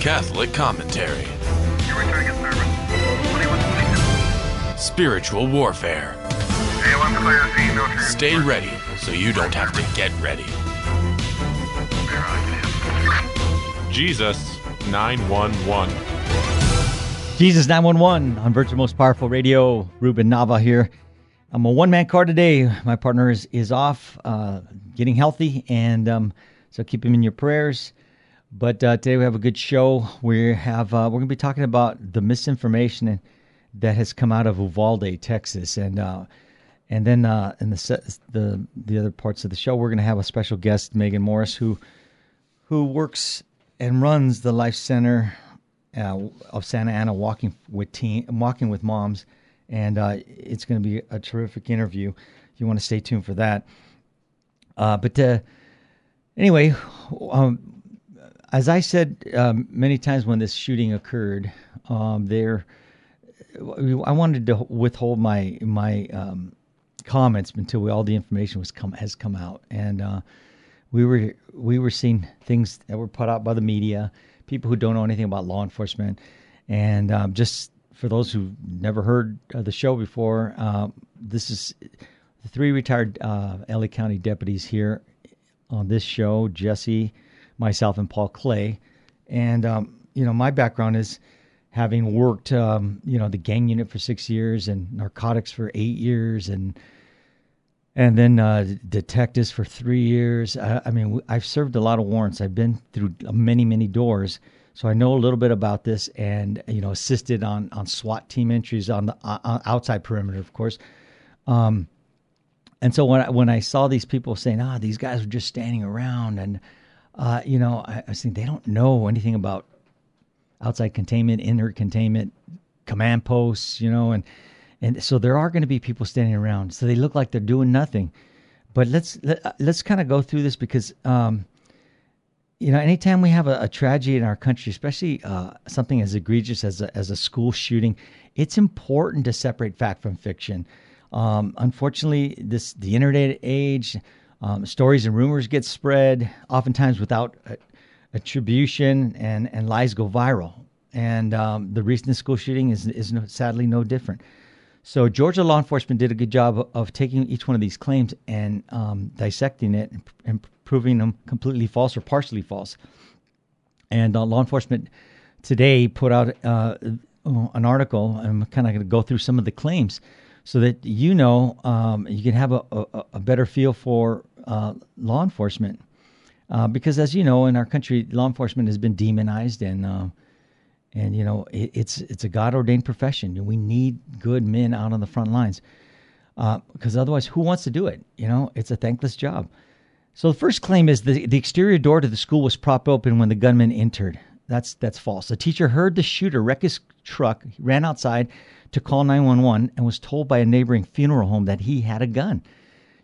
Catholic commentary. You're returning a service. 2122. Spiritual warfare. A1 clear, C, no transport. Stay ready so you don't have to get ready. Jesus 911. Jesus 911 on Virgin Most Powerful Radio. Ruben Nava here. I'm a one man car today. My partner is, is off, uh, getting healthy, and um, so keep him in your prayers. But uh, today we have a good show. We have uh, we're going to be talking about the misinformation that has come out of Uvalde, Texas, and uh, and then uh, in the the the other parts of the show, we're going to have a special guest, Megan Morris, who who works and runs the Life Center uh, of Santa Ana, walking with teen, walking with moms, and uh, it's going to be a terrific interview. You want to stay tuned for that. But anyway, um, as I said um, many times when this shooting occurred, um, there, I wanted to withhold my my um, comments until we, all the information was come has come out, and uh, we were we were seeing things that were put out by the media, people who don't know anything about law enforcement, and um, just for those who never heard the show before, um, this is the three retired uh, LA County deputies here on this show: Jesse, myself, and Paul Clay. And um, you know, my background is having worked, um, you know, the gang unit for six years and narcotics for eight years, and and then uh, detectives for three years. I, I mean, I've served a lot of warrants. I've been through many, many doors, so I know a little bit about this, and you know, assisted on on SWAT team entries on the uh, outside perimeter, of course. Um, and so when I, when I saw these people saying, "Ah, these guys were just standing around," and uh, you know, I, I was thinking they don't know anything about outside containment, inner containment, command posts, you know, and and so there are going to be people standing around. So they look like they're doing nothing. But let's let, us let us kind of go through this because um, you know, anytime we have a, a tragedy in our country, especially uh, something as egregious as a, as a school shooting, it's important to separate fact from fiction. Um, unfortunately, this the internet age, um, stories and rumors get spread, oftentimes without uh, attribution, and and lies go viral. And um, the recent school shooting is is no, sadly no different. So Georgia law enforcement did a good job of taking each one of these claims and um, dissecting it and, and, proving them completely false or partially false. And uh, law enforcement today put out uh, an article. I'm kind of going to go through some of the claims so that you know um, you can have a, a, a better feel for uh, law enforcement. Uh, because as you know, in our country, law enforcement has been demonized and uh, and you know it, it's it's a God ordained profession. We need good men out on the front lines because uh, otherwise, who wants to do it? You know, it's a thankless job. So the first claim is the the exterior door to the school was propped open when the gunman entered. That's that's false. The teacher heard the shooter wreck his truck, ran outside to call 911, and was told by a neighboring funeral home that he had a gun.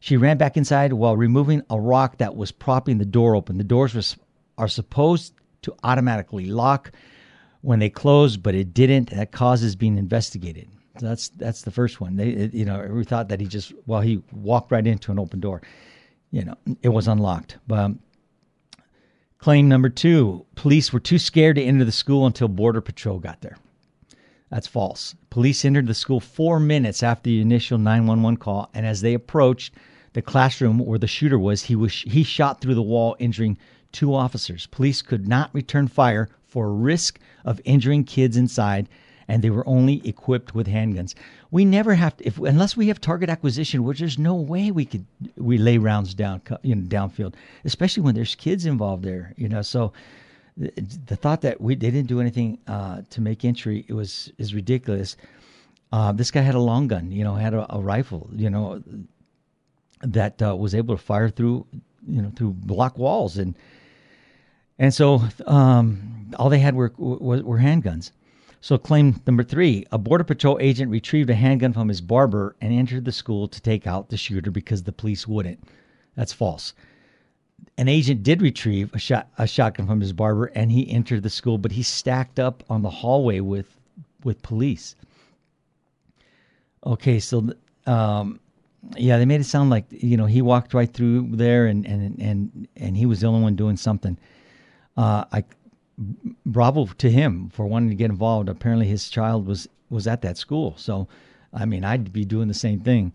She ran back inside while removing a rock that was propping the door open. The doors was, are supposed to automatically lock when they closed, but it didn't. That cause is being investigated. So that's that's the first one. They, it, you know, we thought that he just well, he walked right into an open door. You know, it was unlocked. But um, claim number two: police were too scared to enter the school until border patrol got there. That's false. Police entered the school four minutes after the initial 911 call, and as they approached the classroom where the shooter was, he was he shot through the wall, injuring two officers. Police could not return fire for risk of injuring kids inside, and they were only equipped with handguns. We never have to, if unless we have target acquisition, which there's no way we could we lay rounds down, you know, downfield, especially when there's kids involved there, you know. So the, the thought that we they didn't do anything uh, to make entry it was is ridiculous. Uh, this guy had a long gun, you know, had a, a rifle, you know, that uh, was able to fire through, you know, through block walls and and so um, all they had were, were, were handguns. So, claim number three a Border Patrol agent retrieved a handgun from his barber and entered the school to take out the shooter because the police wouldn't. That's false. An agent did retrieve a, shot, a shotgun from his barber and he entered the school, but he stacked up on the hallway with, with police. Okay, so um, yeah, they made it sound like you know he walked right through there and and and and he was the only one doing something. Uh, I bravo to him for wanting to get involved. Apparently, his child was was at that school, so I mean, I'd be doing the same thing.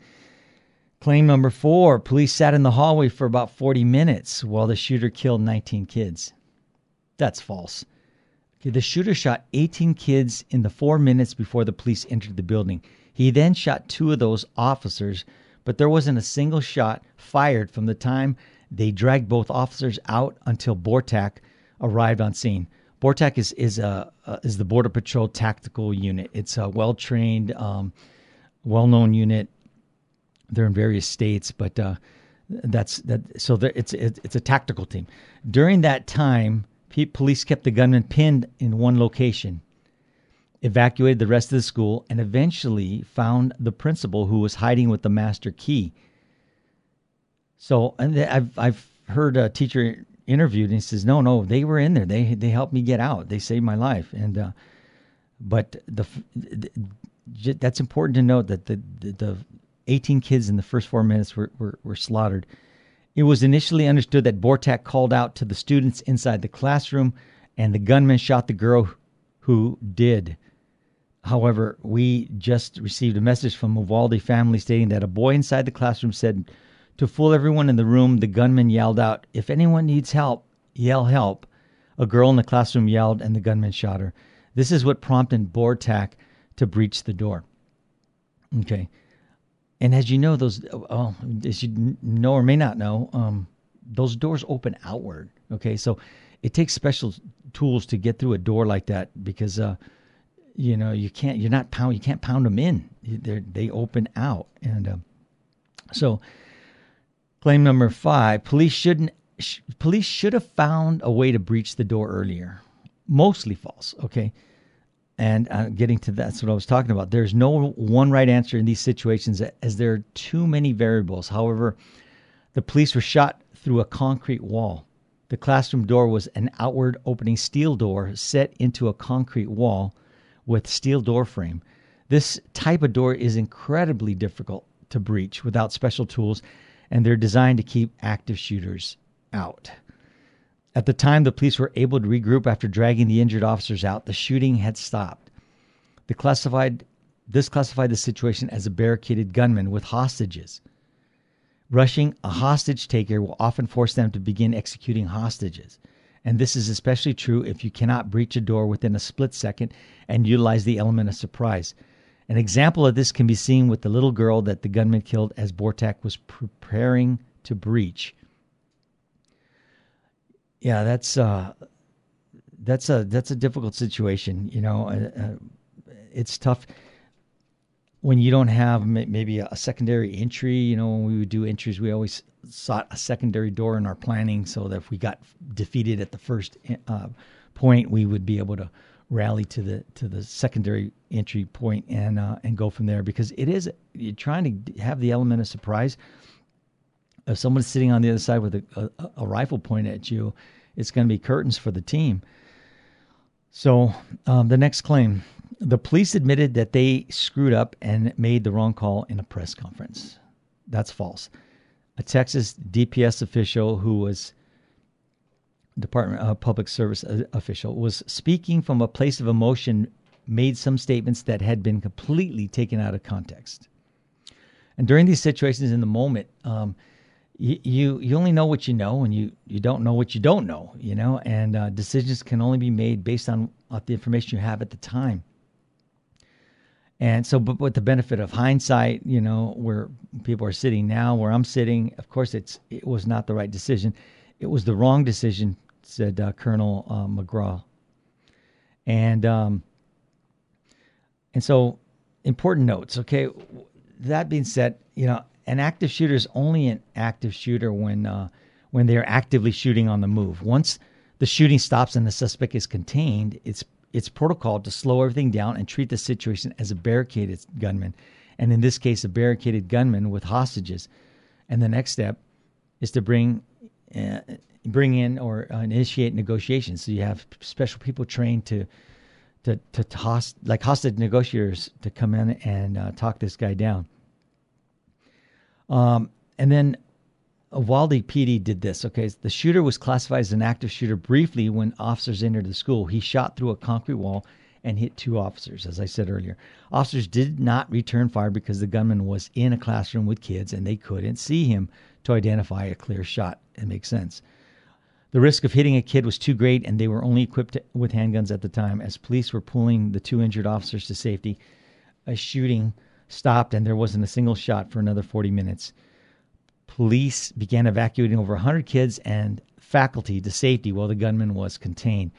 Claim number four: Police sat in the hallway for about 40 minutes while the shooter killed 19 kids. That's false. Okay, the shooter shot 18 kids in the four minutes before the police entered the building. He then shot two of those officers, but there wasn't a single shot fired from the time they dragged both officers out until BORTAC arrived on scene. BORTAC is is a uh, is the Border Patrol Tactical Unit. It's a well trained, um, well known unit. They're in various states, but uh, that's that. So it's it's a tactical team. During that time, police kept the gunman pinned in one location, evacuated the rest of the school, and eventually found the principal who was hiding with the master key. So, and I've I've heard a teacher interviewed and he says, "No, no, they were in there. They they helped me get out. They saved my life." And uh, but the, the, that's important to note that the, the, the 18 kids in the first four minutes were, were, were slaughtered. It was initially understood that BORTAC called out to the students inside the classroom, and the gunman shot the girl who did. However, we just received a message from Uvalde family stating that a boy inside the classroom said to fool everyone in the room, the gunman yelled out, If anyone needs help, yell help. A girl in the classroom yelled, and the gunman shot her. This is what prompted BORTAC to breach the door. Okay. And as you know, those, oh, as you know or may not know, um, those doors open outward. Okay. So it takes special tools to get through a door like that because, uh, you know, you can't, you're not pound, you can't pound them in. They they open out. And, uh, so claim number five, police shouldn't, sh- police should have found a way to breach the door earlier. Mostly false. Okay and uh, getting to that's what I was talking about. There's no one right answer in these situations as there are too many variables. However, the police were shot through a concrete wall. The classroom door was an outward opening steel door set into a concrete wall with steel door frame. This type of door is incredibly difficult to breach without special tools, and they're designed to keep active shooters out. At the time the police were able to regroup after dragging the injured officers out, the shooting had stopped. The classified, this classified the situation as a barricaded gunman with hostages. Rushing a hostage taker will often force them to begin executing hostages. And this is especially true if you cannot breach a door within a split second and utilize the element of surprise. An example of this can be seen with the little girl that the gunman killed as BORTAC was preparing to breach yeah, that's uh, that's a that's a difficult situation. You know, uh, uh, it's tough when you don't have maybe a secondary entry. You know, when we would do entries, we always sought a secondary door in our planning so that if we got defeated at the first uh, point, we would be able to rally to the to the secondary entry point and uh, and go from there because it is you're trying to have the element of surprise if someone's sitting on the other side with a, a, a rifle pointed at you, it's going to be curtains for the team. So um, the next claim the police admitted that they screwed up and made the wrong call in a press conference. That's false. A Texas DPS official who was Department of Public Service uh, official was speaking from a place of emotion made some statements that had been completely taken out of context. And during these situations in the moment, um, you, you only know what you know and you you don't know what you don't know you know? And uh, decisions can only be made based on the information you have at the time. And so but with the benefit of hindsight you know where people are sitting now where i'm sitting of course it's it was not the right decision it was the wrong decision said uh, colonel uh, McCraw and um and so important notes okay that being said you know an active shooter is only an active shooter when uh, when they are actively shooting on the move. Once the shooting stops and the suspect is contained, it's it's protocol to slow everything down and treat the situation as a barricaded gunman, and in this case, a barricaded gunman with hostages. And the next step is to bring bring in or uh, initiate negotiations. So you have special people trained to to to toss like hostage negotiators to come in and uh, talk this guy down. Um, and then Uvalde PD did this. Okay, the shooter was classified as an active shooter briefly when officers entered the school. He shot through a concrete wall and hit two officers, as I said earlier. Officers did not return fire because the gunman was in a classroom with kids and they couldn't see him to identify a clear shot. It makes sense. The risk of hitting a kid was too great, and they were only equipped with handguns at the time. As police were pulling the two injured officers to safety, a shooting stopped, and there wasn't a single shot for another 40 minutes. Police began evacuating over 100 kids and faculty to safety while the gunman was contained.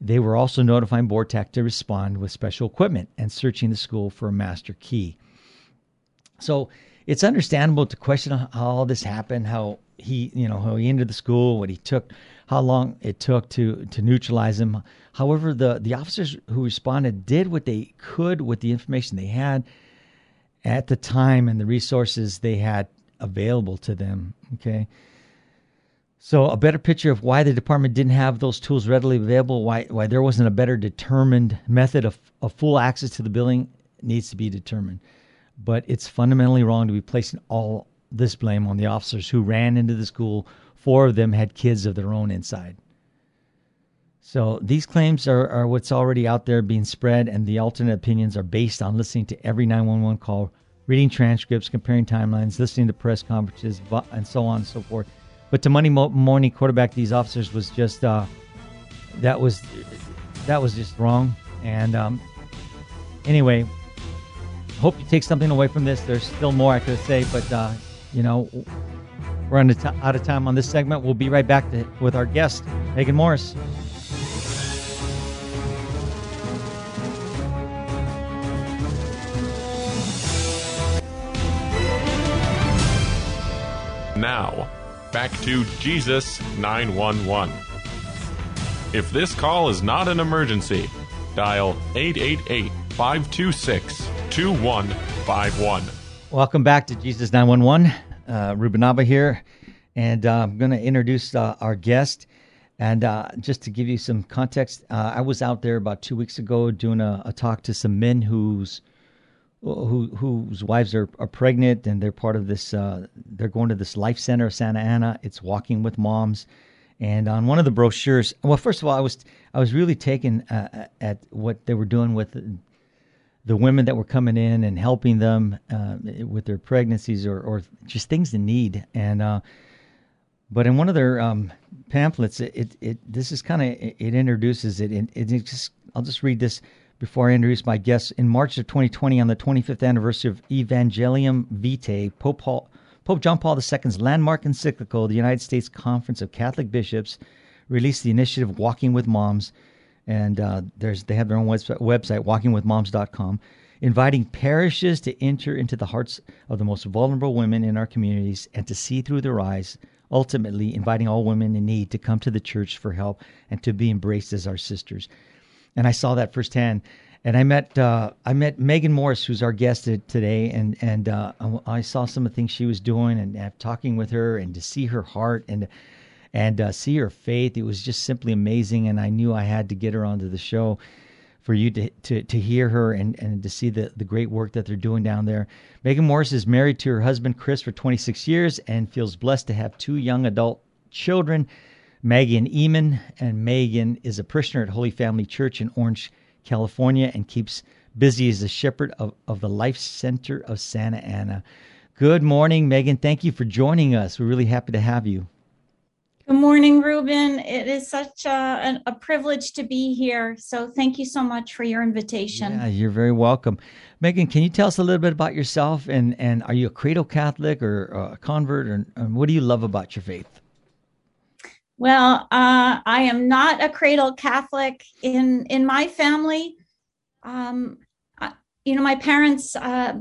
They were also notifying BORTAC to respond with special equipment and searching the school for a master key. So it's understandable to question how all this happened, how he, you know, how he entered the school, what he took, how long it took to to neutralize him. However, the the officers who responded did what they could with the information they had at the time and the resources they had available to them. Okay. So a better picture of why the department didn't have those tools readily available, why why there wasn't a better determined method of, of full access to the building needs to be determined. But it's fundamentally wrong to be placing all this blame on the officers who ran into the school. Four of them had kids of their own inside. So these claims are, are what's already out there being spread, and the alternate opinions are based on listening to every 911 call, reading transcripts, comparing timelines, listening to press conferences, and so on and so forth. But to Monday morning quarterback these officers was just uh, that was that was just wrong. And um, anyway, hope you take something away from this. There's still more I could say, but uh, you know we're out of time on this segment. We'll be right back to, with our guest Megan Morris. Now Back to Jesus 911. If this call is not an emergency, dial 888 526 2151. Welcome back to Jesus 911. Uh, Ruben Nava here, and uh, I'm going to introduce uh, our guest. And uh, just to give you some context, uh, I was out there about two weeks ago doing a, a talk to some men whose who whose wives are, are pregnant and they're part of this uh, they're going to this life center of Santa Ana. It's walking with moms. And on one of the brochures, well, first of all, I was I was really taken uh, at what they were doing with the women that were coming in and helping them uh, with their pregnancies or, or just things in need. And uh, but in one of their um, pamphlets, it, it, it this is kind of it, introduces it. It, it just I'll just read this before I introduce my guests, in March of 2020, on the 25th anniversary of Evangelium Vitae, Pope, Paul, Pope John Paul II's landmark encyclical, the United States Conference of Catholic Bishops, released the initiative Walking with Moms, and uh, there's they have their own website, website walkingwithmoms.com, inviting parishes to enter into the hearts of the most vulnerable women in our communities and to see through their eyes ultimately inviting all women in need to come to the church for help and to be embraced as our sisters. And I saw that firsthand. And I met uh, I met Megan Morris, who's our guest today, and and uh, I saw some of the things she was doing, and, and talking with her, and to see her heart. And and uh, see her faith, it was just simply amazing. And I knew I had to get her onto the show for you to to, to hear her and, and to see the, the great work that they're doing down there. Megan Morris is married to her husband Chris for 26 years and feels blessed to have two young adult children Maggie and Eman, and Megan is a parishioner at Holy Family Church in Orange, California, and keeps busy as a shepherd of, of the Life Center of Santa Ana. Good morning, Megan. Thank you for joining us. We're really happy to have you. Good morning, Ruben. It is such a, a, privilege to be here. So, thank you so much for your invitation. Yeah, you're very welcome. Megan, can you tell us a little bit about yourself? And, and are you a cradle Catholic or a convert? Or, or what do you love about your faith? Well, uh, I am not a cradle Catholic in in my family. Um, I, you know, my parents uh,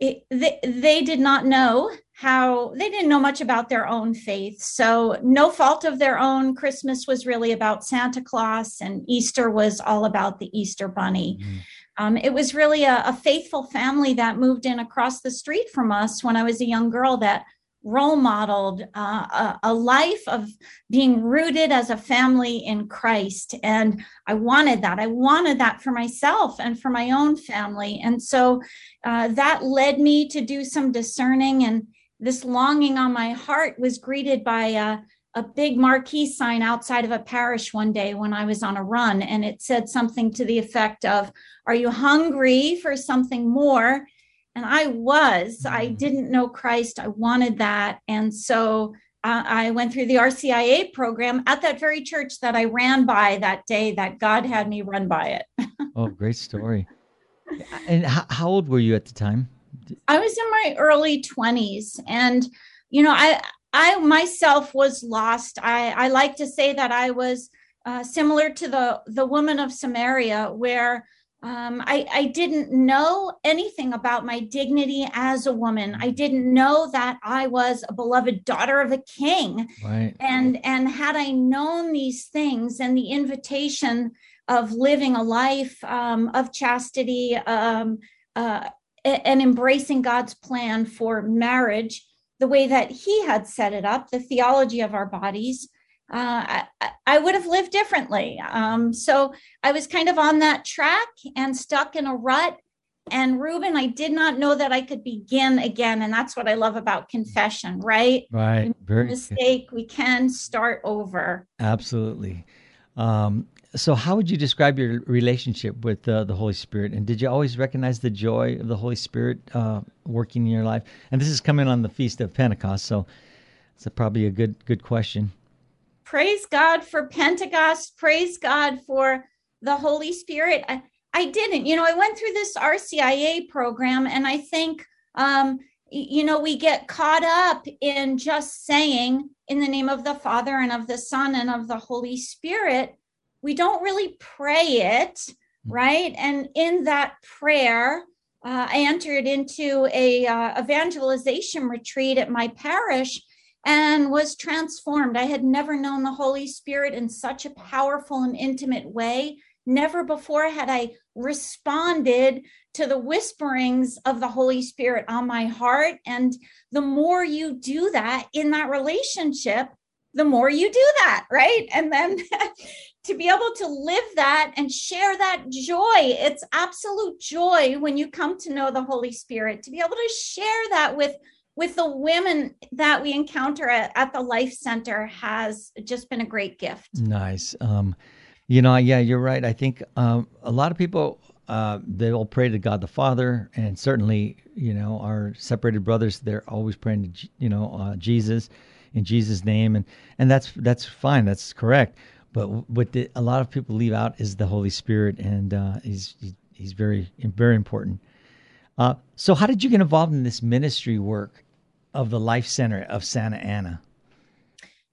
it, they they did not know how they didn't know much about their own faith. So, no fault of their own. Christmas was really about Santa Claus, and Easter was all about the Easter Bunny. Mm-hmm. Um, it was really a, a faithful family that moved in across the street from us when I was a young girl that role modeled uh, a, a, life of being rooted as a family in Christ. And I wanted that. I wanted that for myself and for my own family. And so uh, that led me to do some discerning and this longing on my heart was greeted by a, a big marquee sign outside of a parish one day when I was on a run. And it said something to the effect of, Are you hungry for something more? And I was. I Mm. didn't know Christ. I wanted that. And so uh, I went through the RCIA program at that very church that I ran by that day that God had me run by it. Oh, great story. And how, how old were you at the time? I was in my early 20s and you know I I myself was lost. I I like to say that I was uh, similar to the the woman of Samaria where um, I, I didn't know anything about my dignity as a woman. I didn't know that I was a beloved daughter of a king. Right. and and had i known these things and the invitation of living a life um, of chastity um, uh, and embracing god's plan for marriage the way that he had set it up the theology of our bodies uh, I, I- would have lived differently um, so i was kind of on that track and stuck in a rut and Ruben, I did not know that I could begin again. And that's what I love about confession, right? Right. Very good. mistake, we can start over. Absolutely. Um, so, how would you describe your relationship with uh, the Holy Spirit? And did you always recognize the joy of the Holy Spirit uh, working in your life? And this is coming on the feast of Pentecost, so it's a, probably a good good question. Praise God for Pentecost. Praise God for the Holy Spirit. I, I didn't, you know, I went through this RCIA program, and I think, um, you know, we get caught up in just saying in the name of the Father and of the Son and of the Holy Spirit. We don't really pray it, right? And in that prayer, uh, I entered into a uh, evangelization retreat at my parish and was transformed. I had never known the Holy Spirit in such a powerful and intimate way. Never before had I responded to the whisperings of the Holy Spirit on my heart. And the more you do that in that relationship, the more you do that, right? And then to be able to live that and share that joy, it's absolute joy when you come to know the Holy Spirit, to be able to share that with with the women that we encounter at, at the life center has just been a great gift Nice. Um, you know, yeah, you're right. I think um, a lot of people uh, they will pray to God the Father, and certainly, you know, our separated brothers, they're always praying to, you know, uh, Jesus in Jesus' name, and and that's that's fine, that's correct. But what the, a lot of people leave out is the Holy Spirit, and uh, he's he's very very important. Uh, so, how did you get involved in this ministry work of the Life Center of Santa Ana?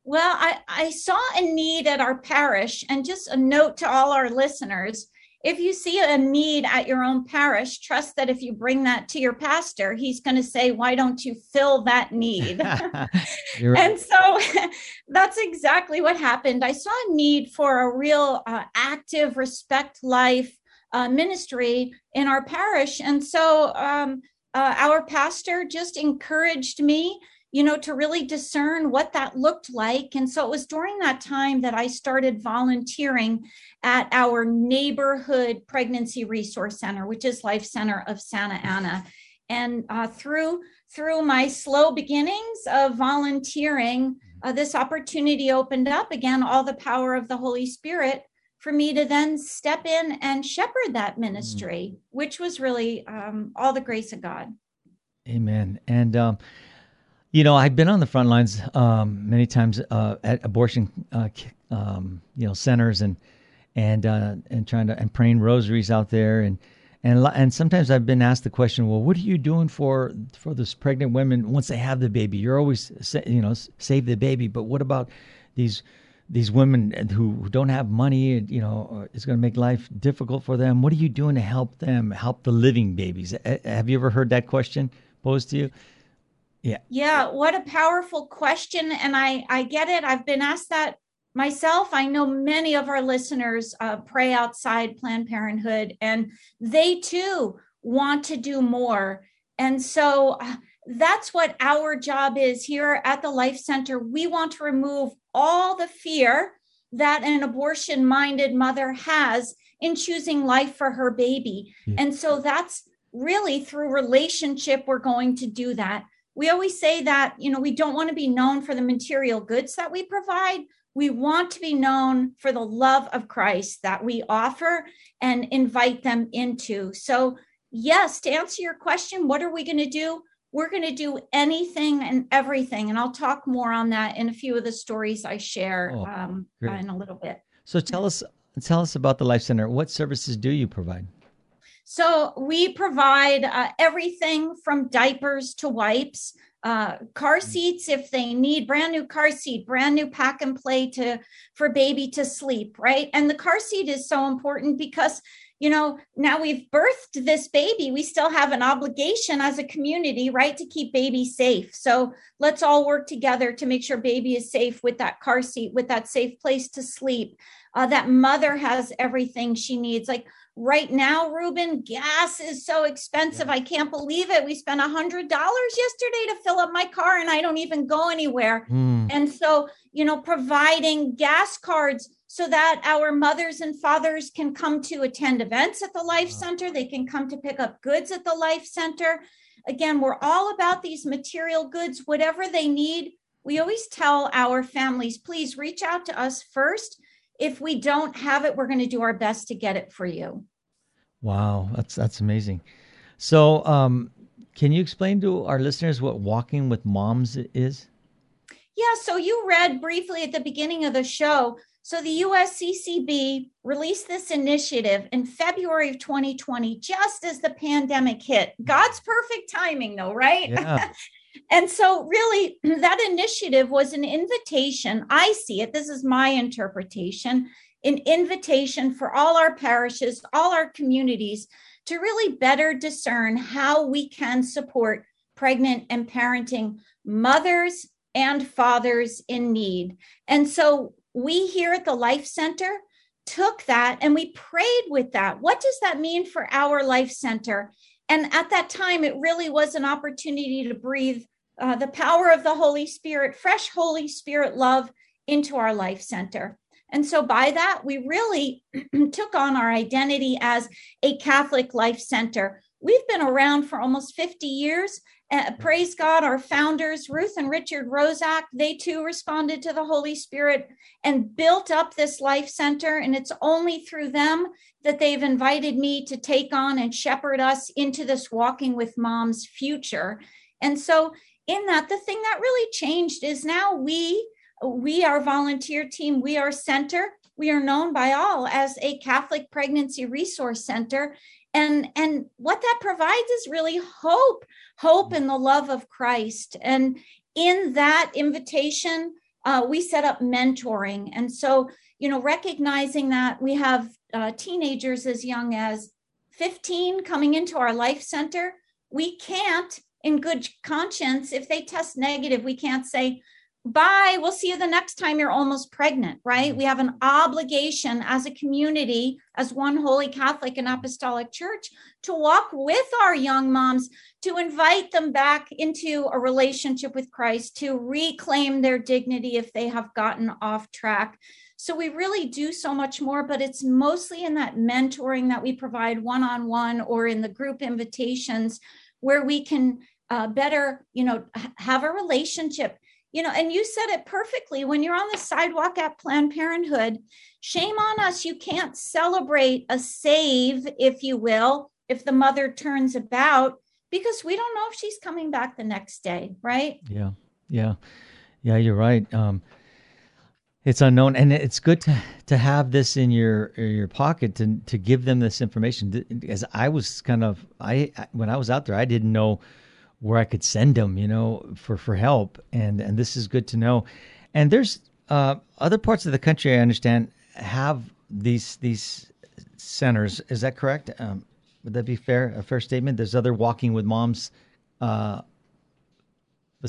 Well, I, I saw a need at our parish, and just a note to all our listeners if you see a need at your own parish, trust that if you bring that to your pastor, he's going to say, Why don't you fill that need? And so that's exactly what happened. I saw a need for a real uh, active respect life uh, ministry in our parish. And so um, uh, our pastor just encouraged me you know, to really discern what that looked like. And so it was during that time that I started volunteering at our neighborhood pregnancy resource center, which is Life Center of Santa Ana. And uh, through through my slow beginnings of volunteering, uh, this opportunity opened up again, all the power of the Holy Spirit for me to then step in and shepherd that ministry, which was really um, all the grace of God. Amen. And um, you know, I've been on the front lines um, many times uh, at abortion, uh, um, you know, centers and and uh, and trying to and praying rosaries out there and and and sometimes I've been asked the question, well, what are you doing for for those pregnant women once they have the baby? You're always you know save the baby, but what about these these women who who don't have money? You know, it's going to make life difficult for them. What are you doing to help them help the living babies? Have you ever heard that question posed to you? Yeah. Yeah, what a powerful question. And I, I get it. I've been asked that myself. I know many of our listeners uh, pray outside Planned Parenthood, and they too want to do more. And so uh, that's what our job is here at the Life Center. We want to remove all the fear that an abortion minded mother has in choosing life for her baby. Yeah. And so that's really through relationship, we're going to do that we always say that, you know, we don't want to be known for the material goods that we provide. We want to be known for the love of Christ that we offer and invite them into. So, yes, to answer your question, what are we going to do? We're going to do anything and everything. And I'll talk more on that in a few of the stories I share Oh, um, in a little bit. So tell us tell us about the Life Center. What services do you provide? So we provide uh, everything from diapers to wipes, uh, car seats if they need brand new car seat, brand new pack and play to for baby to sleep, right? And the car seat is so important because you know now we've birthed this baby we still have an obligation as a community right to keep baby safe. So let's all work together to make sure baby is safe with that car seat with that safe place to sleep uh, that mother has everything she needs. Like right now ruben gas is so expensive. I can't believe it. We spent a hundred dollars yesterday to fill up my car and i don't even go anywhere. Hmm. and so you know providing gas cards so that our mothers and fathers can come to attend events at the life center they can come to pick up goods at the life center again we're all about these material goods whatever they need we always tell our families please reach out to us first if we don't have it we're going to do our best to get it for you Wow, that's that's amazing. So, um, can you explain to our listeners what walking with moms is? Yeah, so you read briefly at the beginning of the show. So the USCCB released this initiative in February of 2020, just as the pandemic hit. God's perfect timing, though, right? Yeah. and so, really, that initiative was an invitation. I see it. This is my interpretation an invitation for all our parishes, all our communities to really better discern how we can support pregnant and parenting mothers and fathers in need. And so, we here at the Life Center took that and we prayed with that. What does that mean for our Life Center? And at that time, it really was an opportunity to breathe uh, the power of the Holy Spirit, fresh Holy Spirit love into our Life Center. And so, by that, we really took on our identity as a Catholic Life Center. We've been around for almost 50 years. Uh, praise God, our founders, Ruth and Richard Rozak, they too responded to the Holy Spirit and built up this Life Center. And it's only through them that they've invited me to take on and shepherd us into this Walking with Mom's future. And so, in that, the thing that really changed is now we we our volunteer team we are center we are known by all as a catholic pregnancy resource center and and what that provides is really hope hope in the love of christ. And in that invitation uh, we set up mentoring. And so you know recognizing that we have uh, teenagers as young as 15 coming into our life center we can't in good conscience if they test negative we can't say bye. We'll see you the next time you're almost pregnant right? We have an obligation as a community as one holy catholic and apostolic church to walk with our young moms to invite them back into a relationship with christ to reclaim their dignity if they have gotten off track. So we really do so much more but it's mostly in that mentoring that we provide one-on-one or in the group invitations where we can uh, better you know have a relationship you know, and you said it perfectly when you're on the sidewalk at Planned Parenthood. Shame on us. You can't celebrate a save, if you will, if the mother turns about because we don't know if she's coming back the next day, right? Yeah, yeah, yeah. You're right. Um, it's unknown, and it's good to to have this in your your pocket to to give them this information. As I was kind of I when I was out there, I didn't know where I could send them, you know, for for help, and and this is good to know. And there's uh, other parts of the country I understand have these these centers. Is that correct? Um, would that be fair? A fair statement? There's other walking with moms. Uh,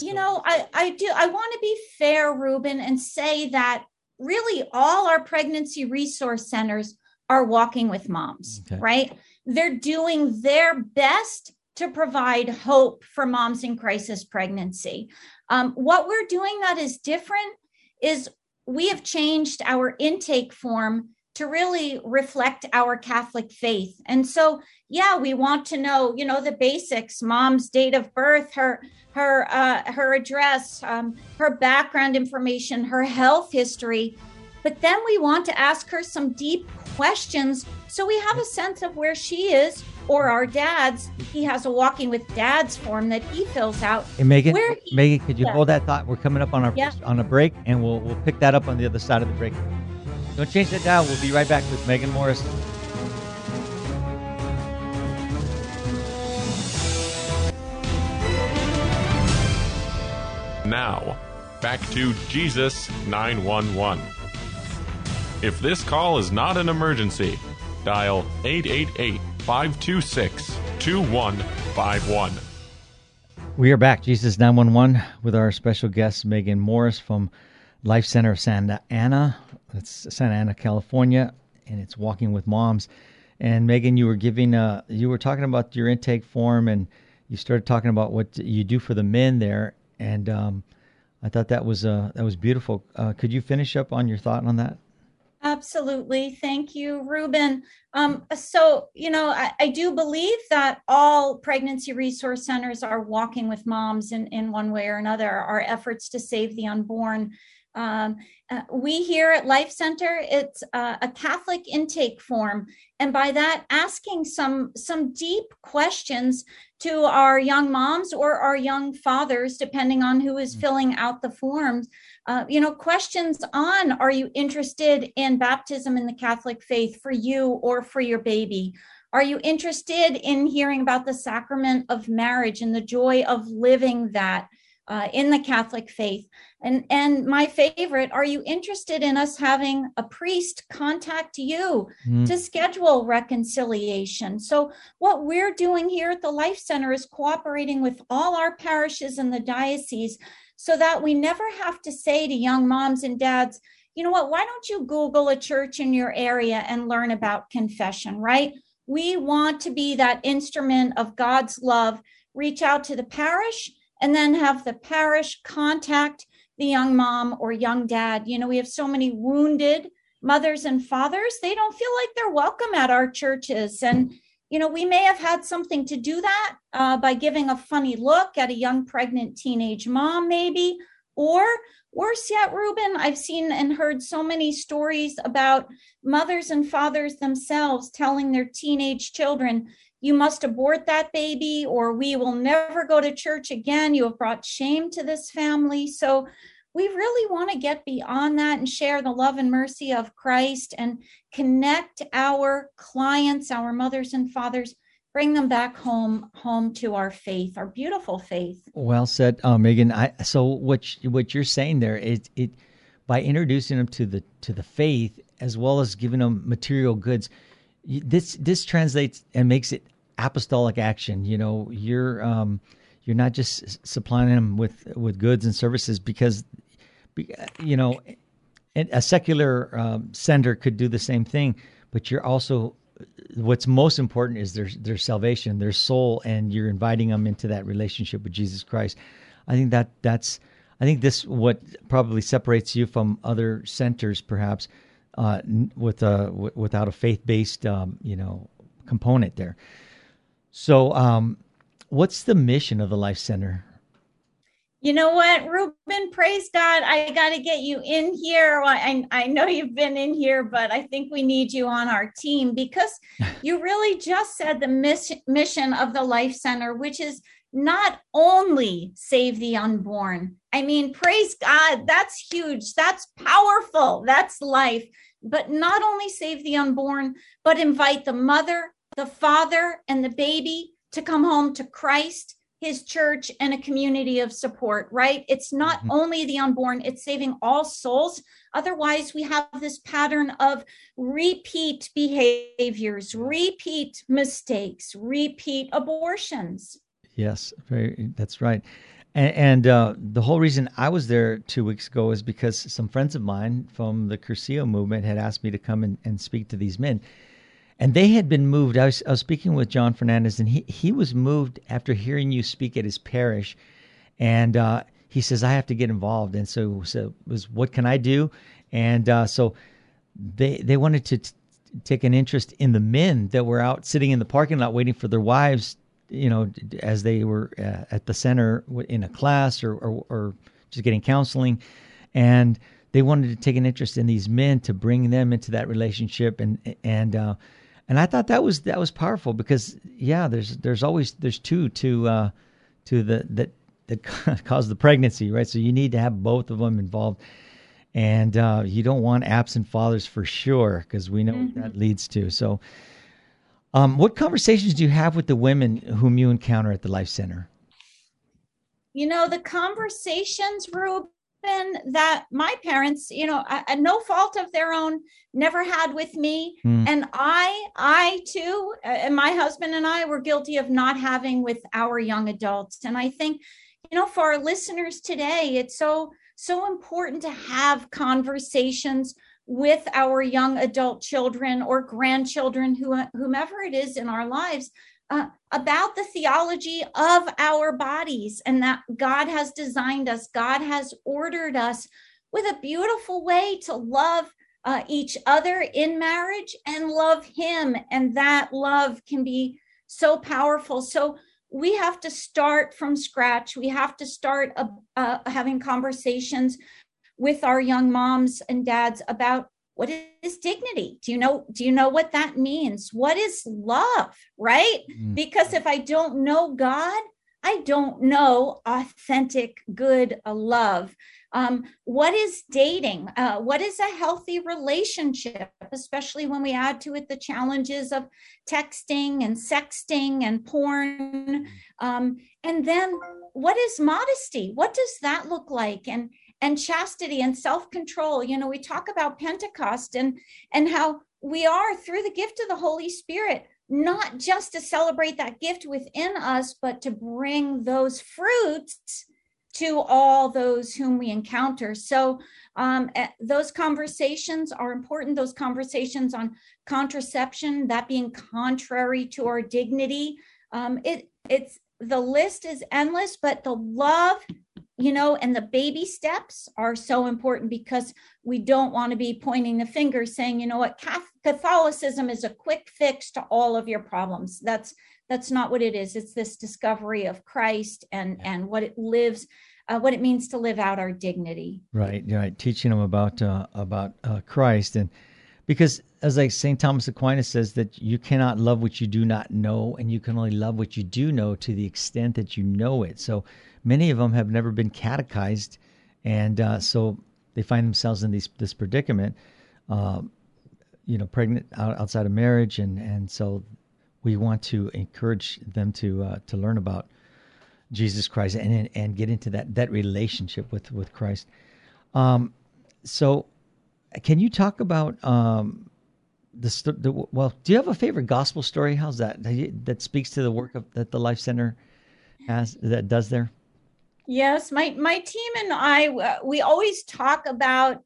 you know, I I do I want to be fair, Ruben, and say that really all our pregnancy resource centers are walking with moms, Okay. right? They're doing their best to provide hope for moms in crisis pregnancy. Um, what we're doing that is different is we have changed our intake form to really reflect our Catholic faith. And so, yeah, we want to know, you know, the basics: mom's date of birth, her her uh, her address, um, her background information, her health history. But then we want to ask her some deep questions so we have a sense of where she is or our dad's. He has a walking with dads form that he fills out. Hey, Megan, Where Megan, could you hold that thought? We're coming up on our Yeah. on a break, and we'll we'll pick that up on the other side of the break. Don't change that dial. We'll be right back with Megan Morris. Now, back to Jesus 911. If this call is not an emergency, dial 888 526 2151. We are back, Jesus 911, with our special guest, Megan Morris from Life Center of Santa Ana. That's Santa Ana, California, and it's Walking with Moms. And Megan, you were giving, uh, you were talking about your intake form, and you started talking about what you do for the men there. And um, I thought that was uh, that was beautiful. Uh, could you finish up on your thought on that? Absolutely. Thank you, Ruben. Um, so, you know, I, I do believe that all pregnancy resource centers are walking with moms in, in one way or another. Our efforts to save the unborn. Um, uh, we here at Life Center, it's uh, a Catholic intake form, and by that, asking some some deep questions to our young moms or our young fathers, depending on who is filling out the forms. Uh, you know, questions on are you interested in baptism in the Catholic faith for you or for your baby? Are you interested in hearing about the sacrament of marriage and the joy of living that uh, in the Catholic faith? And and my favorite, are you interested in us having a priest contact you Mm. to schedule reconciliation? So what we're doing here at the Life Center is cooperating with all our parishes in the diocese so that we never have to say to young moms and dads, you know what, why don't you Google a church in your area and learn about confession, right? We want to be that instrument of God's love, reach out to the parish, and then have the parish contact the young mom or young dad. You know, we have so many wounded mothers and fathers, they don't feel like they're welcome at our churches. And you know, we may have had something to do that uh, by giving a funny look at a young pregnant teenage mom, maybe. Or worse yet, Ruben, I've seen and heard so many stories about mothers and fathers themselves telling their teenage children, you must abort that baby, or we will never go to church again. You have brought shame to this family. So we really want to get beyond that and share the love and mercy of Christ and connect our clients, our mothers and fathers, bring them back home, home to our faith, our beautiful faith. Well said, uh, Megan. I, so what you- what you're saying there is it by introducing them to the to the faith as well as giving them material goods. This this translates and makes it apostolic action. You know, you're um, you're not just supplying them with with goods and services because be- you know a secular um, sender could do the same thing, but you're also what's most important is their their salvation, their soul, and you're inviting them into that relationship with Jesus Christ. I think that that's I think this what probably separates you from other centers, perhaps, uh, with a w- without a faith based um, you know component there. So, um, what's the mission of the Life Center? You know what, Ruben? Praise God! I got to get you in here. Well, I, I know you've been in here, but I think we need you on our team because you really just said the miss, mission of the Life Center, which is not only save the unborn. I mean, praise God, that's huge. That's powerful. That's life. But not only save the unborn, but invite the mother, the father, and the baby to come home to Christ his church and a community of support, right? It's not Mhm. only the unborn, it's saving all souls. Otherwise, we have this pattern of repeat behaviors, repeat mistakes, repeat abortions. Yes, very. That's right. And, and uh, the whole reason I was there two weeks ago is because some friends of mine from the Cursillo movement had asked me to come and, and speak to these men. And they had been moved. I was, I was speaking with John Fernandez, and he, he was moved after hearing you speak at his parish. And uh, he says, I have to get involved. And so, so was, what can I do? And uh, so they they wanted to t- take an interest in the men that were out sitting in the parking lot waiting for their wives, you know, as they were uh, at the center in a class or, or, or just getting counseling, and they wanted to take an interest in these men to bring them into that relationship and and uh, and I thought that was that was powerful because yeah, there's there's always there's two to uh, to the that that cause the pregnancy, right? So you need to have both of them involved, and uh, you don't want absent fathers for sure because we know mm-hmm. what that leads to. So, um, what conversations do you have with the women whom you encounter at the Life Center? You know, the conversations, Rube, that my parents you know at no fault of their own never had with me mm. and i i too and my husband and i were guilty of not having with our young adults and i think you know for our listeners today it's so so important to have conversations with our young adult children or grandchildren who, whomever it is in our lives uh, about the theology of our bodies and that God has designed us, God has ordered us with a beautiful way to love uh, each other in marriage and love Him. And that love can be so powerful. So we have to start from scratch. We have to start uh, uh having conversations with our young moms and dads about what is dignity? Do you know do you know what that means? What is love right? Mm-hmm. because if i don't know god i don't know authentic good love. Um, what is dating? Uh, what is a healthy relationship especially when we add to it the challenges of texting and sexting and porn? Um, and then what is modesty? What does that look like? And and chastity and self-control. You know we talk about pentecost and and how we are through the gift of the holy spirit not just to celebrate that gift within us but to bring those fruits to all those whom we encounter. So um, eh, those conversations are important. Those conversations on contraception that being contrary to our dignity um, it it's the list is endless but the love you know, and the baby steps are so important because we don't want to be pointing the finger saying, you know what, Catholicism is a quick fix to all of your problems. That's that's not what it is. It's this discovery of Christ and and what it lives, uh, what it means to live out our dignity. Right, right. Teaching them about uh, about uh, Christ and because as like St. Thomas Aquinas says that you cannot love what you do not know and you can only love what you do know to the extent that you know it. So many of them have never been catechized, and uh, so they find themselves in these this predicament. Uh, you know, pregnant out, outside of marriage, and and so we want to encourage them to uh, to learn about Jesus Christ and and get into that that relationship with with Christ. Um, so, can you talk about um, the, the, well? Do you have a favorite gospel story? How's that that speaks to the work of that the Life Center has that does there? Yes, my my team and I uh, we always talk about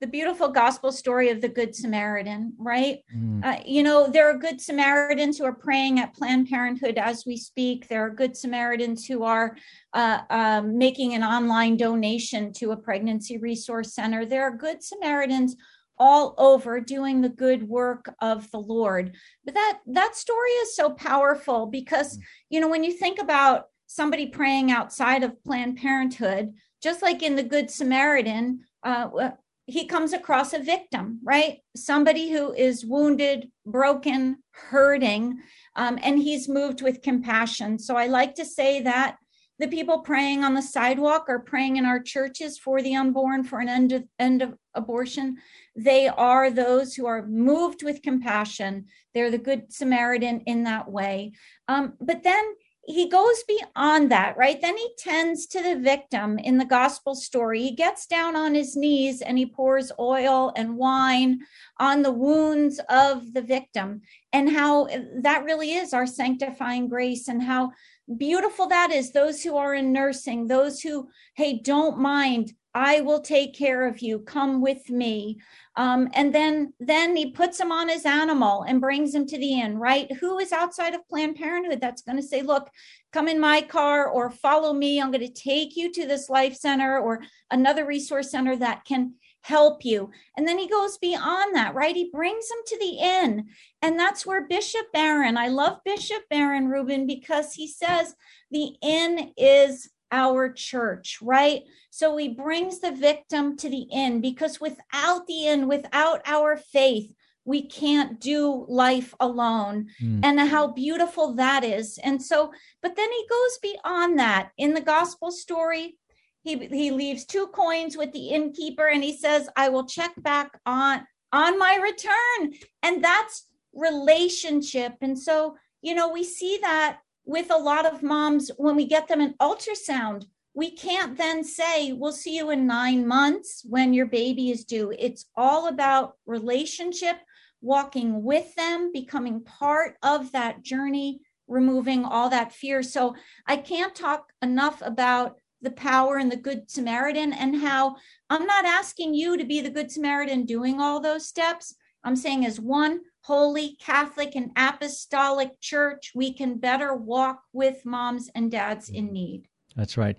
the beautiful gospel story of the good Samaritan, right? Mm. Uh, you know, there are good Samaritans who are praying at Planned Parenthood as we speak. There are good Samaritans who are uh, um, making an online donation to a pregnancy resource center. There are good Samaritans all over doing the good work of the lord but that that story is so powerful because mm. you know when you think about somebody praying outside of Planned Parenthood, just like in the Good Samaritan, uh, he comes across a victim, right? Somebody who is wounded, broken, hurting, um, and he's moved with compassion. So I like to say that the people praying on the sidewalk or praying in our churches for the unborn for an end of, end of abortion they are those who are moved with compassion they're the good samaritan in that way um, but then he goes beyond that, right? Then he tends to the victim in the gospel story. He gets down on his knees and he pours oil and wine on the wounds of the victim, and how that really is our sanctifying grace, and how beautiful that is. Those who are in nursing, those who, hey, don't mind I will take care of you. Come with me. Um, and then then he puts him on his animal and brings him to the inn, right? Who is outside of Planned Parenthood that's going to say, look, come in my car or follow me. I'm going to take you to this life center or another resource center that can help you. And then he goes beyond that, right? He brings them to the inn. And that's where Bishop Barron, I love Bishop Barron, Ruben, because he says the inn is our church, right? So he brings the victim to the inn because without the inn, without our faith, we can't do life alone mm. and how beautiful that is and so but then he goes beyond that in the gospel story he he leaves two coins with the innkeeper and he says i will check back on on my return and that's relationship and so you know we see that with a lot of moms when we get them an ultrasound we can't then say we'll see you in 9 months when your baby is due it's all about relationship walking with them becoming part of that journey removing all that fear so i can't talk enough about the power and the good Samaritan, and how I'm not asking you to be the good Samaritan doing all those steps. I'm saying, as one holy Catholic and apostolic church, we can better walk with moms and dads in need. That's right.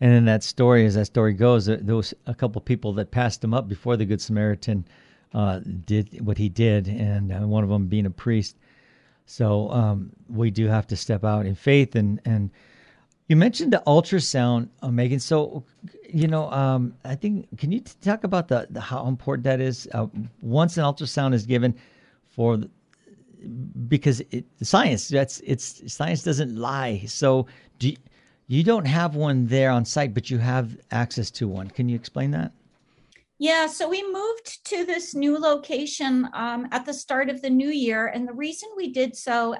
And in that story, as that story goes, there was a couple people that passed him up before the Good Samaritan uh, did what he did, and uh, one of them being a priest. So um, we do have to step out in faith and and you mentioned the ultrasound, uh, Megan. So, you know, um, I think can you talk about the, the how important that is? Uh, once an ultrasound is given for, the, because it, science that's it's science doesn't lie. So, do you, you don't have one there on site, but you have access to one. Can you explain that? Yeah, so we moved to this new location um, at the start of the new year, and the reason we did so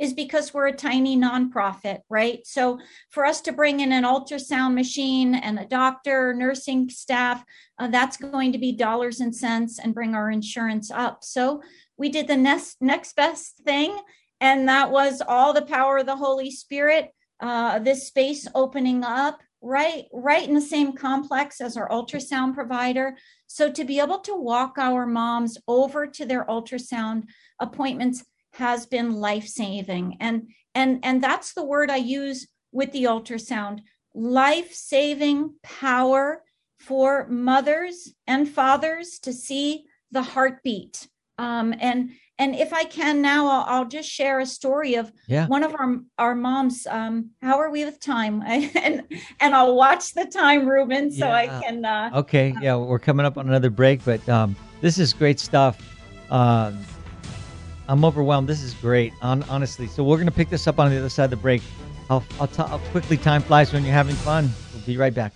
is because we're a tiny nonprofit, right? So for us to bring in an ultrasound machine and a doctor, nursing staff, uh, that's going to be dollars and cents and bring our insurance up. So we did the next next best thing, and that was all the power of the Holy Spirit. Uh, this space opening up right right in the same complex as our ultrasound provider so to be able to walk our moms over to their ultrasound appointments has been life saving and and and that's the word i use with the ultrasound life saving power for mothers and fathers to see the heartbeat um, and and if i can now I'll, I'll, just share a story of yeah. one of our our moms um, how are we with time and and i'll watch the time ruben so yeah. i can uh, okay yeah we're coming up on another break but um, this is great stuff uh, I'm overwhelmed. This is great, on, honestly. So we're to pick this up on the other side of the break. I'll, how quickly time flies when you're having fun. We'll be right back.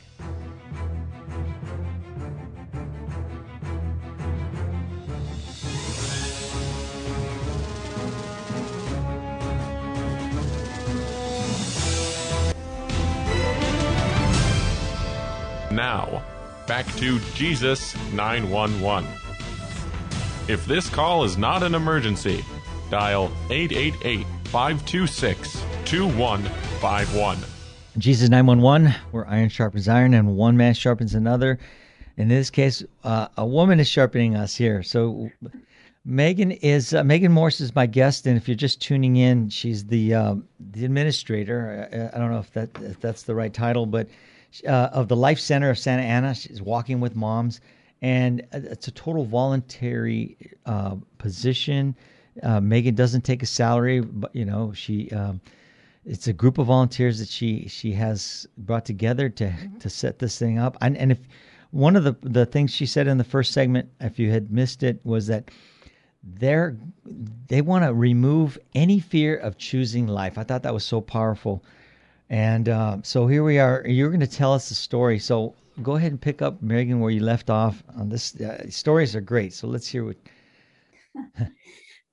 Now, back to Jesus 911. If this call is not an emergency, dial 888 526 2151. Jesus 911, where iron sharpens iron and one man sharpens another. In this case, uh, a woman is sharpening us here. So, Megan is uh, Megan Morse is my guest, and if you're just tuning in, she's the uh, the administrator. I, I, don't know if that if that's the right title, but uh, of the Life Center of Santa Ana. She's walking with moms and uh, it's a total voluntary uh, position. Uh, Megan doesn't take a salary, but you know she. Um, it's a group of volunteers that she she has brought together to mm-hmm. to set this thing up. And, and if one of the the things she said in the first segment, if you had missed it, was that they're they want to remove any fear of choosing life. I thought that was so powerful. And uh, so here we are. You're going to tell us the story. So go ahead and pick up Megan where you left off on this. Uh, stories are great, so let's hear what.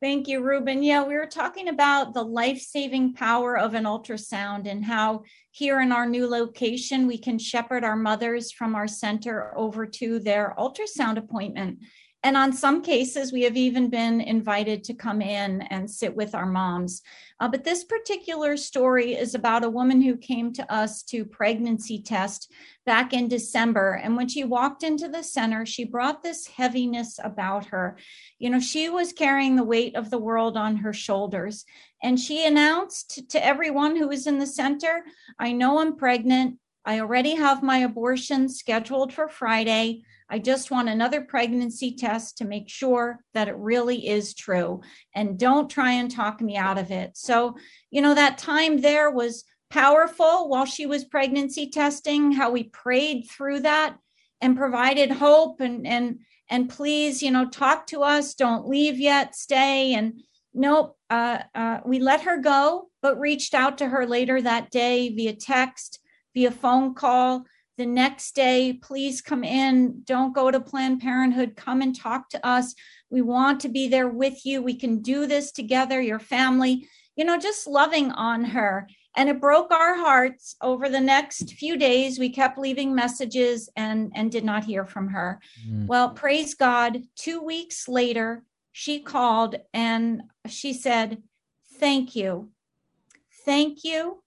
Thank you, Ruben. Yeah, we were talking about the life saving power of an ultrasound and how here in our new location, we can shepherd our mothers from our center over to their ultrasound appointment. And on some cases, we have even been invited to come in and sit with our moms. Uh, but this particular story is about a woman who came to us to pregnancy test back in December. And when she walked into the center, she brought this heaviness about her. You know, she was carrying the weight of the world on her shoulders. And she announced to everyone who was in the center, I know I'm pregnant I already have my abortion scheduled for Friday. I just want another pregnancy test to make sure that it really is true. And don't try and talk me out of it. So, you know, that time there was powerful while she was pregnancy testing, how we prayed through that and provided hope and, and, and please, you know, talk to us. Don't leave yet, stay. And nope, uh, uh, we let her go, but reached out to her later that day via text via phone call the next day please come in. Don't go to planned parenthood. Come and talk to us. We want to be there with you. We can do this together your family. You know just loving on her. And it broke our hearts over the next few days. We kept leaving messages and and did not hear from her. Mm. well praise god. 2 weeks later she called and she said thank you Thank you.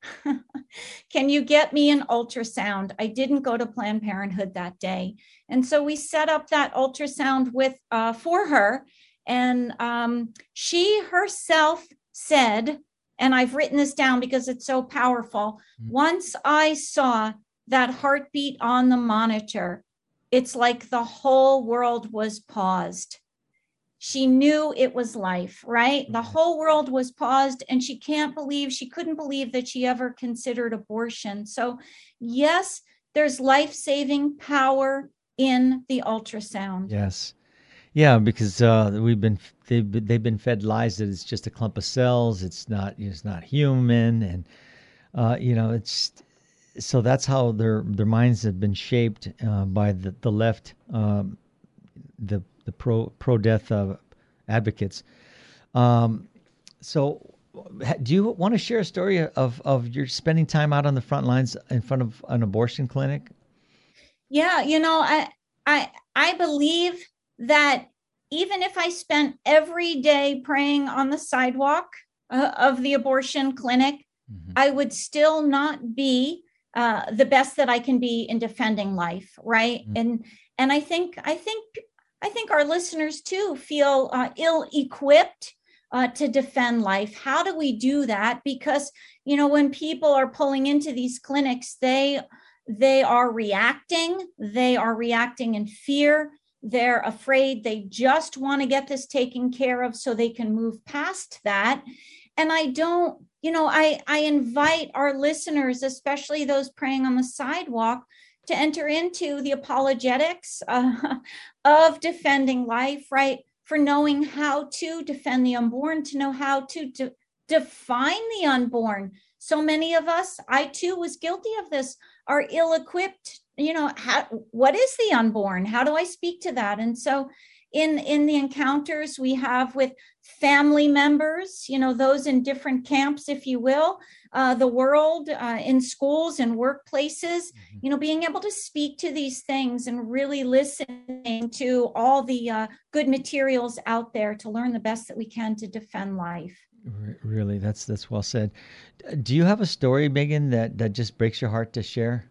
Can you get me an ultrasound? I didn't go to Planned Parenthood that day. And so we set up that ultrasound with uh, for her. And um, she herself said, and I've written this down because it's so powerful. Mm-hmm. Once I saw that heartbeat on the monitor, it's like the whole world was paused she knew it was life, right? The mm-hmm. whole world was paused, and she can't believe, she couldn't believe that she ever considered abortion. So, yes, there's life saving power in the ultrasound. Yes. Yeah, because uh, we've been they've been, they've been fed lies that it's just a clump of cells. It's not it's not human, and uh, you know it's so that's how their their minds have been shaped uh, by the the left, um, the the pro pro death uh, advocates. Um, so, do you want to share a story of of your spending time out on the front lines in front of an abortion clinic? Yeah, you know, I I I believe that even if I spent every day praying on the sidewalk uh, of the abortion clinic, mm-hmm. I would still not be uh, the best that I can be in defending life, right? Mm-hmm. And and I think I think I think our listeners too feel uh, ill equipped uh, to defend life. How do we do that? Because you know when people are pulling into these clinics, they they are reacting. They are reacting in fear. They're afraid. They just want to get this taken care of so they can move past that. And I don't, you know, I I invite our listeners, especially those praying on the sidewalk, to enter into the apologetics uh, of defending life, right? For knowing how to defend the unborn, to know how to de- define the unborn. So many of us, I too was guilty of this, are ill equipped. You know, how, what is the unborn? How do I speak to that? And so in in the encounters we have with family members you know those in different camps if you will uh, the world uh, in schools and workplaces mm-hmm. you know being able to speak to these things and really listening to all the uh, good materials out there to learn the best that we can to defend life. Really that's that's well said. Do you have a story megan that that just breaks your heart to share?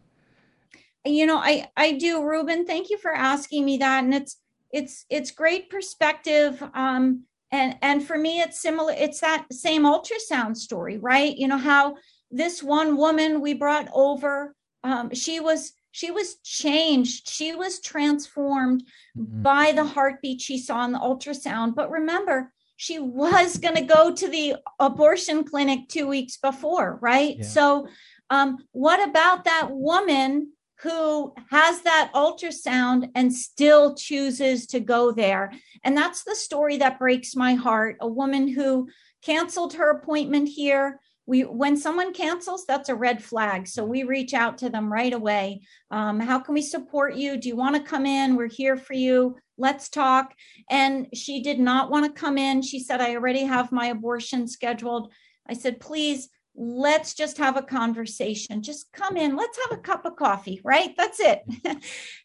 You know i i do ruben. Thank you for asking me that and it's it's it's great perspective. Um, and and for me it's similar it's that same ultrasound story right you know how this one woman we brought over um, she was she was changed she was transformed mm-hmm. by the heartbeat she saw in the ultrasound but remember she was going to go to the abortion clinic two weeks before right yeah. so um, what about that woman who has that ultrasound and still chooses to go there. And that's the story that breaks my heart. A woman who canceled her appointment here. We, when someone cancels, that's a red flag. So we reach out to them right away. Um, how can we support you? Do you want to come in? We're here for you. Let's talk. And she did not want to come in. She said, I already have my abortion scheduled. I said, please let's just have a conversation. Just come in, let's have a cup of coffee, right? That's it.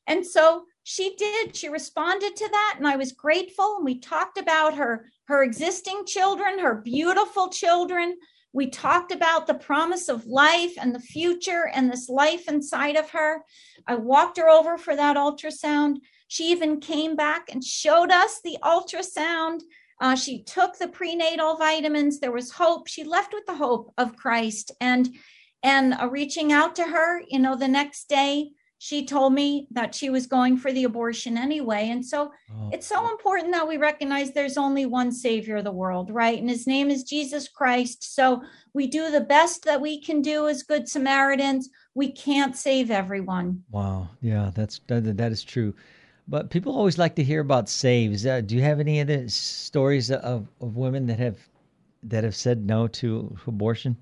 and so she did. She responded to that and I was grateful and we talked about her her existing children, her beautiful children. We talked about the promise of life and the future and this life inside of her. I walked her over for that ultrasound. She even came back and showed us the ultrasound uh, she took the prenatal vitamins. There was hope. She left with the hope of Christ. And and uh, reaching out to her, you know, the next day she told me that she was going for the abortion anyway. And so oh. it's so important that we recognize there's only one Savior of the world, right? And his name is Jesus Christ. So we do the best that we can do as Good Samaritans. We can't save everyone. Wow. Yeah, that's that, that is true. But people always like to hear about saves. Uh, do you have any other stories of, of women that have that have said no to abortion?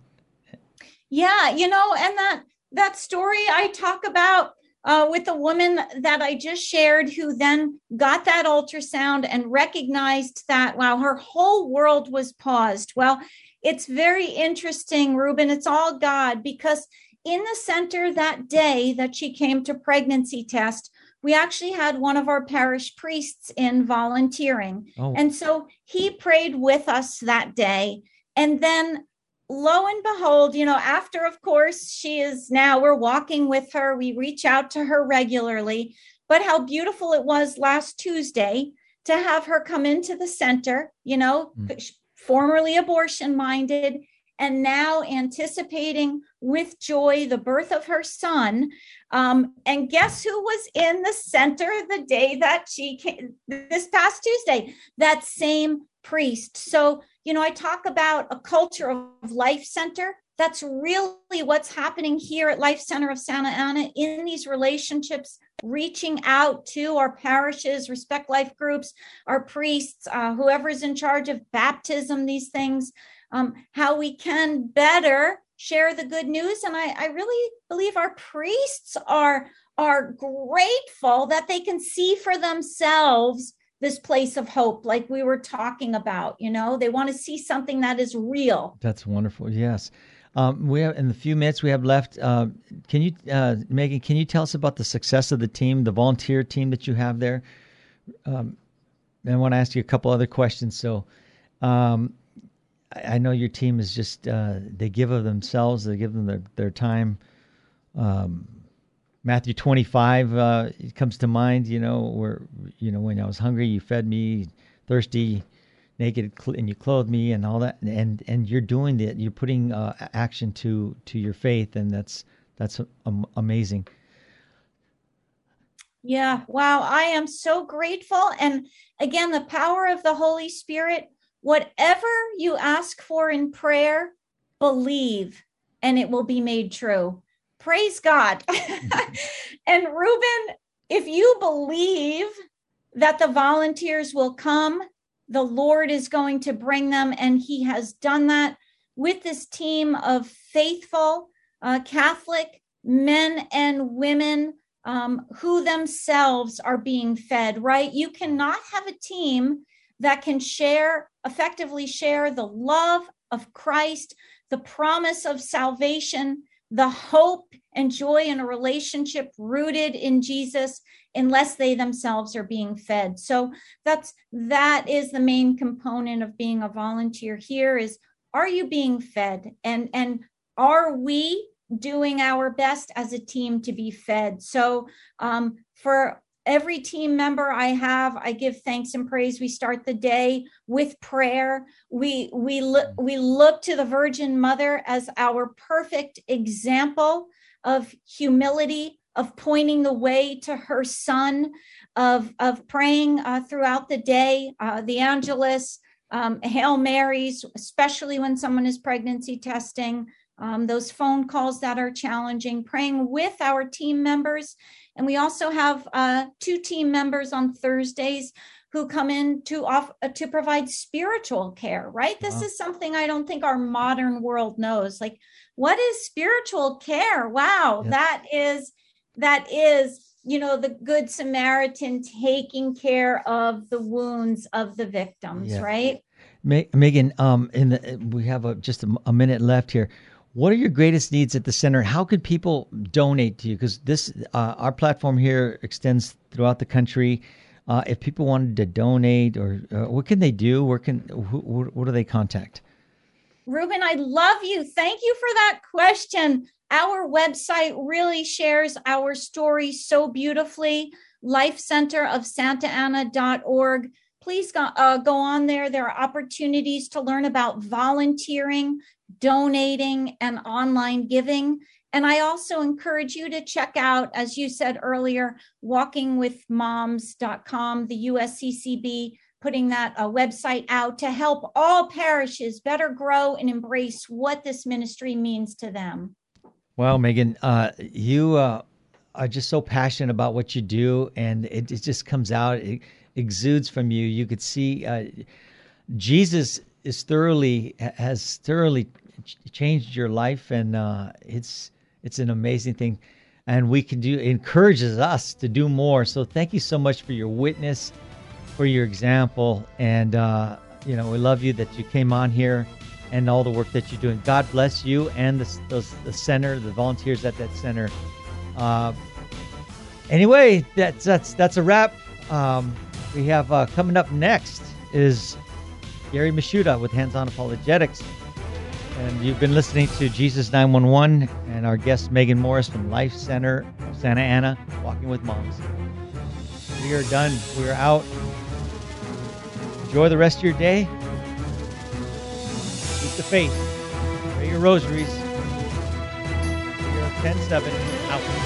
Yeah, you know, and that that story I talk about uh, with the woman that I just shared, who then got that ultrasound and recognized that, wow, her whole world was paused. Well, it's very interesting, Ruben. It's all God because in the center that day that she came to pregnancy test, we actually had one of our parish priests in volunteering. Oh. And so he prayed with us that day. And then lo and behold, you know, after, of course, she is now, we're walking with her, we reach out to her regularly. But how beautiful it was last Tuesday to have her come into the center, you know, mm. formerly abortion minded, and now anticipating with joy the birth of her son. Um, and guess who was in the center the day that she came this past Tuesday? That same priest. So, you know, I talk about a culture of life center. That's really what's happening here at Life Center of Santa Ana in these relationships, reaching out to our parishes, respect life groups, our priests, uh, whoever's in charge of baptism, these things, um, how we can better share the good news. And I, I really believe our priests are, are grateful that they can see for themselves this place of hope like we were talking about you know? They want to see something that is real. That's wonderful yes. Um, we have in the few minutes we have left uh, can you uh, megan can you tell us about the success of the team the volunteer team that you have there? Um, i want to ask you a couple other questions so um, I, know your team is just uh, they give of themselves they give them their, their time um, Matthew 25 uh, comes to mind, you know, where, you know, when I was hungry, you fed me, thirsty, naked, and you clothed me and all that. And, and you're doing that. You're putting uh, action to, to your faith. And that's, that's amazing. Yeah. Wow. I am so grateful. And again, the power of the Holy Spirit, whatever you ask for in prayer, believe and it will be made true praise God. and Ruben, if you believe that the volunteers will come, the Lord is going to bring them, and He has done that with this team of faithful uh, Catholic men and women um, who themselves are being fed, right? You cannot have a team that can share, effectively share the love of Christ, the promise of salvation, the hope and joy in a relationship rooted in Jesus unless they themselves are being fed. So that's that is the main component of being a volunteer here is are you being fed and and are we doing our best as a team to be fed? So um, for every team member I have, I give thanks and praise. We start the day with prayer. We we look we look to the Virgin Mother as our perfect example of humility, of pointing the way to her Son, of of praying uh, throughout the day, uh, the Angelus, um, Hail Marys, especially when someone is pregnancy testing. Um, those phone calls that are challenging, praying with our team members and we also have uh, two team members on Thursdays who come in to off uh, to provide spiritual care. Right? This is something I don't think our modern world knows. Like, what is spiritual care? Wow, yes. that is that is you know the good samaritan taking care of the wounds of the victims yeah. right megan um in the we have a, just a, a minute left here what are your greatest needs at the center? How could people donate to you? Because this, uh, our platform here extends throughout the country. Uh, if people wanted to donate, or uh, what can they do? Where can who, what do they contact? Ruben, I love you. Thank you for that question. Our website really shares our story so beautifully. Lifecenterofsantaana.org please go, uh, go on there. There are opportunities to learn about volunteering, donating, and online giving. And I also encourage you to check out, as you said earlier, walkingwithmoms.com, the USCCB putting that uh, website out to help all parishes better grow and embrace what this ministry means to them. Well, Megan, uh, you uh, are just so passionate about what you do, and it, it just comes out, it exudes from you. You could see uh, Jesus is thoroughly has thoroughly changed your life, and uh, it's it's an amazing thing. And we can do encourages us to do more. So thank you so much for your witness for your example. And, uh, you know, we love you that you came on here and all the work that you're doing. God bless you and the, the, the center, the volunteers at that center. Uh, anyway, that's, that's, that's a wrap. Um, we have uh, coming up next is Gary Michuta with Hands On Apologetics. And you've been listening to Jesus 911 and our guest Megan Morris from Life Center Santa Ana, Walking with Moms. We are done. We're out. Enjoy the rest of your day. Keep the faith. Pray your rosaries. We are 10 7 out.